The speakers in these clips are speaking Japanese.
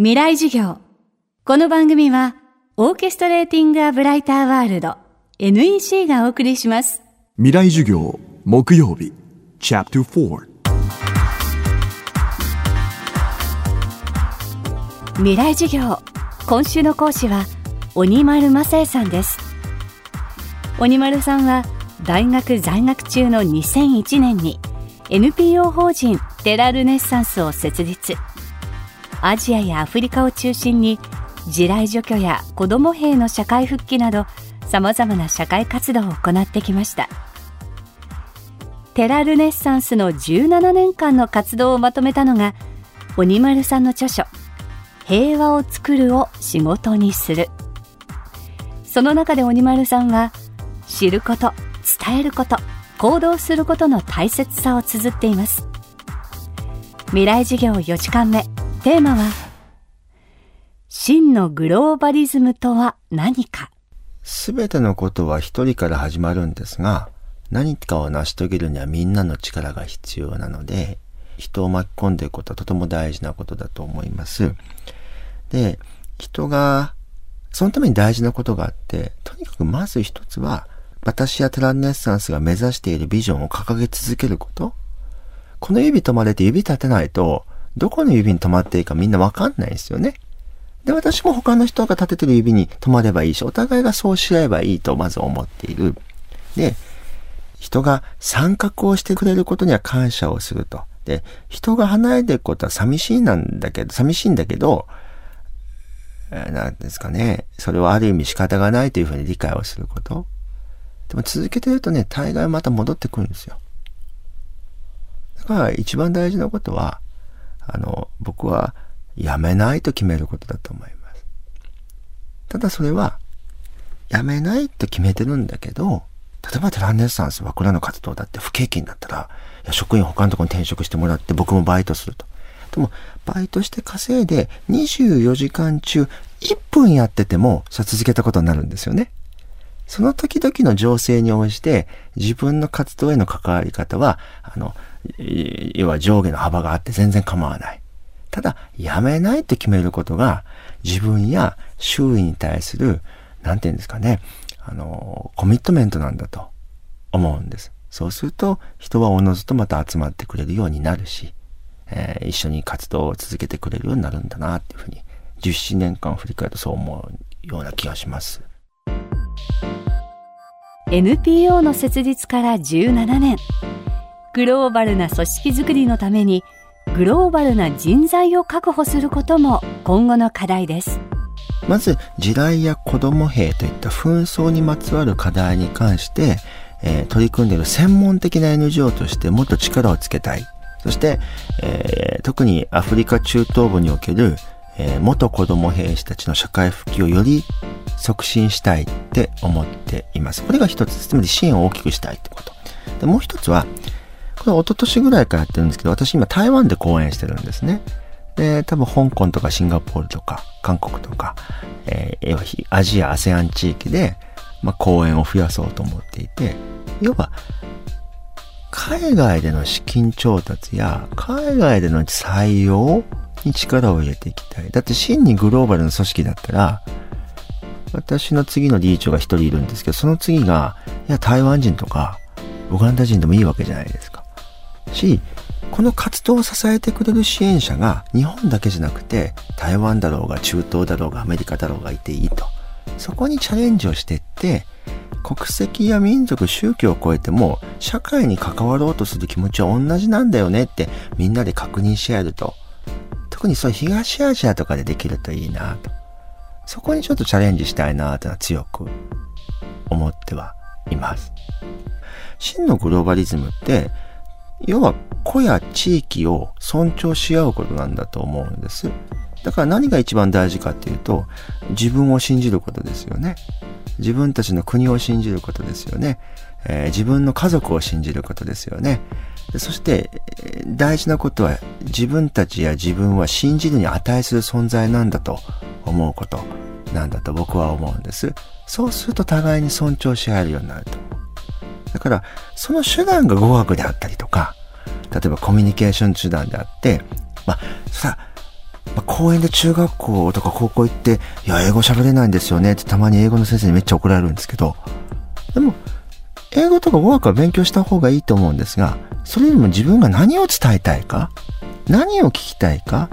未来授業。この番組は、オーケストレーティング・ア・ブライター・ワールド NEC がお送りします。未来授業木曜日チャプター4未来授業。今週の講師は、鬼丸正恵さんです。鬼丸さんは、大学在学中の2001年に NPO 法人テラルネッサンスを設立。アジアやアフリカを中心に地雷除去や子ども兵の社会復帰などさまざまな社会活動を行ってきました。テラルネッサンスの17年間の活動をまとめたのが鬼丸さんの著書「平和を作る」を仕事にする。その中で鬼丸さんは知ること伝えること行動することの大切さを綴っています。未来事業4時間目テーマは真のグローバリズムとは何かすべてのことは一人から始まるんですが、何かを成し遂げるにはみんなの力が必要なので、人を巻き込んでいくことはとても大事なことだと思います。で、人が、そのために大事なことがあって、とにかくまず一つは、私やテランネッサンスが目指しているビジョンを掲げ続けること。この指止まれて指立てないと、どこの指に止まっていいかみんなわかんないですよね。で、私も他の人が立ててる指に止まればいいし、お互いがそうし合えばいいとまず思っている。で、人が参画をしてくれることには感謝をすると。で、人が離れていくことは寂しいなんだけど、寂しいんだけど、えーなんですかね。それはある意味仕方がないというふうに理解をすること。でも続けてるとね、大概また戻ってくるんですよ。だから一番大事なことは、あの、僕はやめないと決めることだと思います。ただそれは、やめないと決めてるんだけど、例えばテランネッサンス僕らの活動だって不景気になったら、いや職員他のところに転職してもらって僕もバイトすると。でも、バイトして稼いで24時間中1分やってても、それ続けたことになるんですよね。その時々の情勢に応じて自分の活動への関わり方は、あの、要は上下の幅があって全然構わない。ただ、やめないと決めることが自分や周囲に対する、なんていうんですかね、あの、コミットメントなんだと思うんです。そうすると人はおのずとまた集まってくれるようになるし、えー一緒に活動を続けてくれるようになるんだなっていうふうに、17年間振り返るとそう思うような気がします。NPO の設立から17年グローバルな組織づくりのためにグローバルな人材を確保することも今後の課題ですまず、地雷や子供兵といった紛争にまつわる課題に関して、えー取り組んでいる専門的な NGO としてもっと力をつけたい。そして、えー特にアフリカ中東部における、えー元子供兵士たちの社会復帰をより促進したいって思っています。これが一つ。つまり支援を大きくしたいってこと。で、もう一つは、これ一昨年ぐらいからやってるんですけど、私今台湾で講演してるんですね。で、多分香港とかシンガポールとか韓国とか、えーアジア、ASEAN 地域で、まあ、講演を増やそうと思っていて、要は、海外での資金調達や、海外での採用に力を入れていきたい。だって真にグローバルな組織だったら、私の次の理事長が一人いるんですけど、その次が、いや、台湾人とか、ウガンダ人でもいいわけじゃないですか。し、この活動を支えてくれる支援者が日本だけじゃなくて台湾だろうが中東だろうがアメリカだろうがいていいと。そこにチャレンジをしていって国籍や民族、宗教を超えても社会に関わろうとする気持ちは同じなんだよねってみんなで確認し合えると。特にそういう東アジアとかでできるといいなと。そこにちょっとチャレンジしたいなとは強く思ってはいます。真のグローバリズムって要は個や地域を尊重し合うことなんだと思うんです。だから何が一番大事かっていうと、自分を信じることですよね。自分たちの国を信じることですよね。えー自分の家族を信じることですよね。そして、大事なことは自分たちや自分は信じるに値する存在なんだと思うことなんだと僕は思うんです。そうすると互いに尊重し合えるようになると。だから、その手段が語学であったりとか、例えばコミュニケーション手段であって、まあ、さ、まあ、公園で中学校とか高校行って、いや、英語喋れないんですよねってたまに英語の先生にめっちゃ怒られるんですけど、でも、英語とか語学は勉強した方がいいと思うんですが、それよりも自分が何を伝えたいか、何を聞きたいか、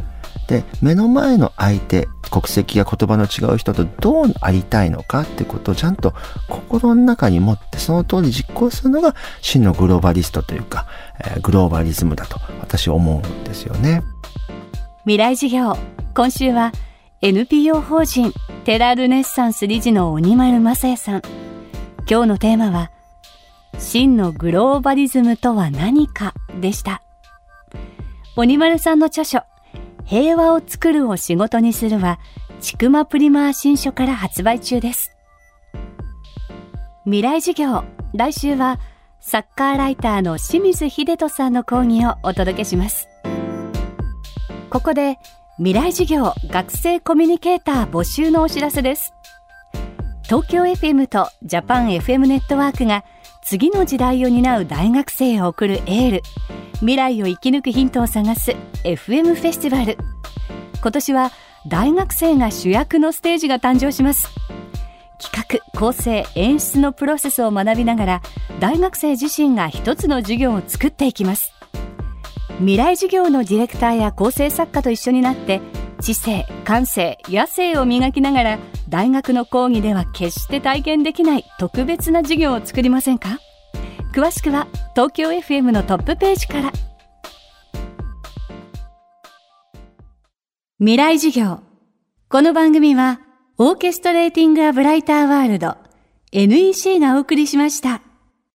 で、目の前の相手、国籍や言葉の違う人とどうありたいのかってことをちゃんと心の中に持ってその通り実行するのが真のグローバリストというか、えー、グローバリズムだと私は思うんですよね。未来事業。今週は NPO 法人テラルネッサンス理事の鬼丸正也さん。今日のテーマは真のグローバリズムとは何かでした。鬼丸さんの著書平和を作るを仕事にするはちくまプリマー新書から発売中です未来授業来週はサッカーライターの清水秀人さんの講義をお届けしますここで未来授業学生コミュニケーター募集のお知らせです。東京 FM とジャパン FM ネットワークが次の時代を担う大学生を送るエール。未来を生き抜くヒントを探す FM フェスティバル。今年は大学生が主役のステージが誕生します。企画、構成、演出のプロセスを学びながら大学生自身が一つの授業を作っていきます。未来事業のディレクターや構成作家と一緒になって知性感性野性を磨きながら大学の講義では決して体験できない特別な授業を作りませんか？詳しくは東京 FM のトップページから。未来授業。この番組はオーケストレーティング・ア・ブライター・ワールド NEC がお送りしました。